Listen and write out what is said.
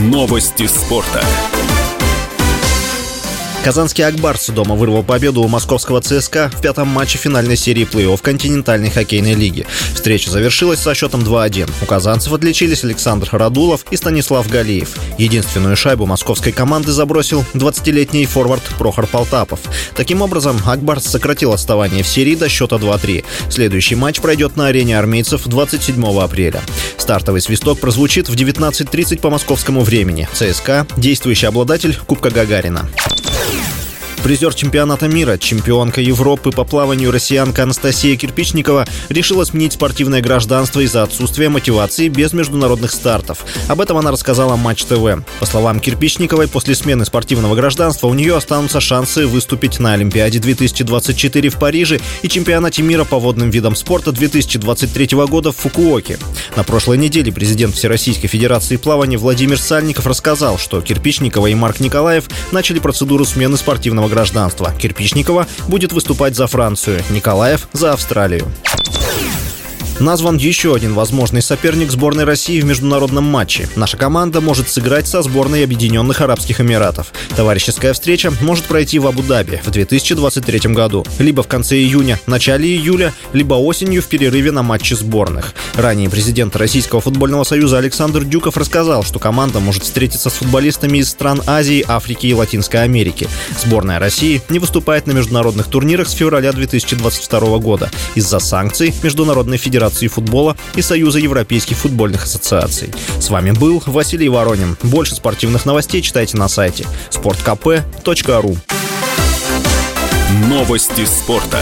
Новости спорта. Казанский Акбарс дома вырвал победу у московского ЦСКА в пятом матче финальной серии плей-офф континентальной хоккейной лиги. Встреча завершилась со счетом 2-1. У казанцев отличились Александр Радулов и Станислав Галиев. Единственную шайбу московской команды забросил 20-летний форвард Прохор Полтапов. Таким образом, Акбарс сократил отставание в серии до счета 2-3. Следующий матч пройдет на арене армейцев 27 апреля. Стартовый свисток прозвучит в 19.30 по московскому времени. ЦСКА – действующий обладатель Кубка Гагарина. Призер чемпионата мира, чемпионка Европы по плаванию россиянка Анастасия Кирпичникова решила сменить спортивное гражданство из-за отсутствия мотивации без международных стартов. Об этом она рассказала Матч ТВ. По словам Кирпичниковой, после смены спортивного гражданства у нее останутся шансы выступить на Олимпиаде 2024 в Париже и чемпионате мира по водным видам спорта 2023 года в Фукуоке. На прошлой неделе президент Всероссийской Федерации плавания Владимир Сальников рассказал, что Кирпичникова и Марк Николаев начали процедуру смены спортивного гражданства. Кирпичникова будет выступать за Францию, Николаев – за Австралию назван еще один возможный соперник сборной России в международном матче. Наша команда может сыграть со сборной Объединенных Арабских Эмиратов. Товарищеская встреча может пройти в Абу-Даби в 2023 году. Либо в конце июня, начале июля, либо осенью в перерыве на матчи сборных. Ранее президент Российского футбольного союза Александр Дюков рассказал, что команда может встретиться с футболистами из стран Азии, Африки и Латинской Америки. Сборная России не выступает на международных турнирах с февраля 2022 года из-за санкций Международной Федерации Федерации футбола и Союза европейских футбольных ассоциаций. С вами был Василий Воронин. Больше спортивных новостей читайте на сайте sportkp.ru Новости спорта.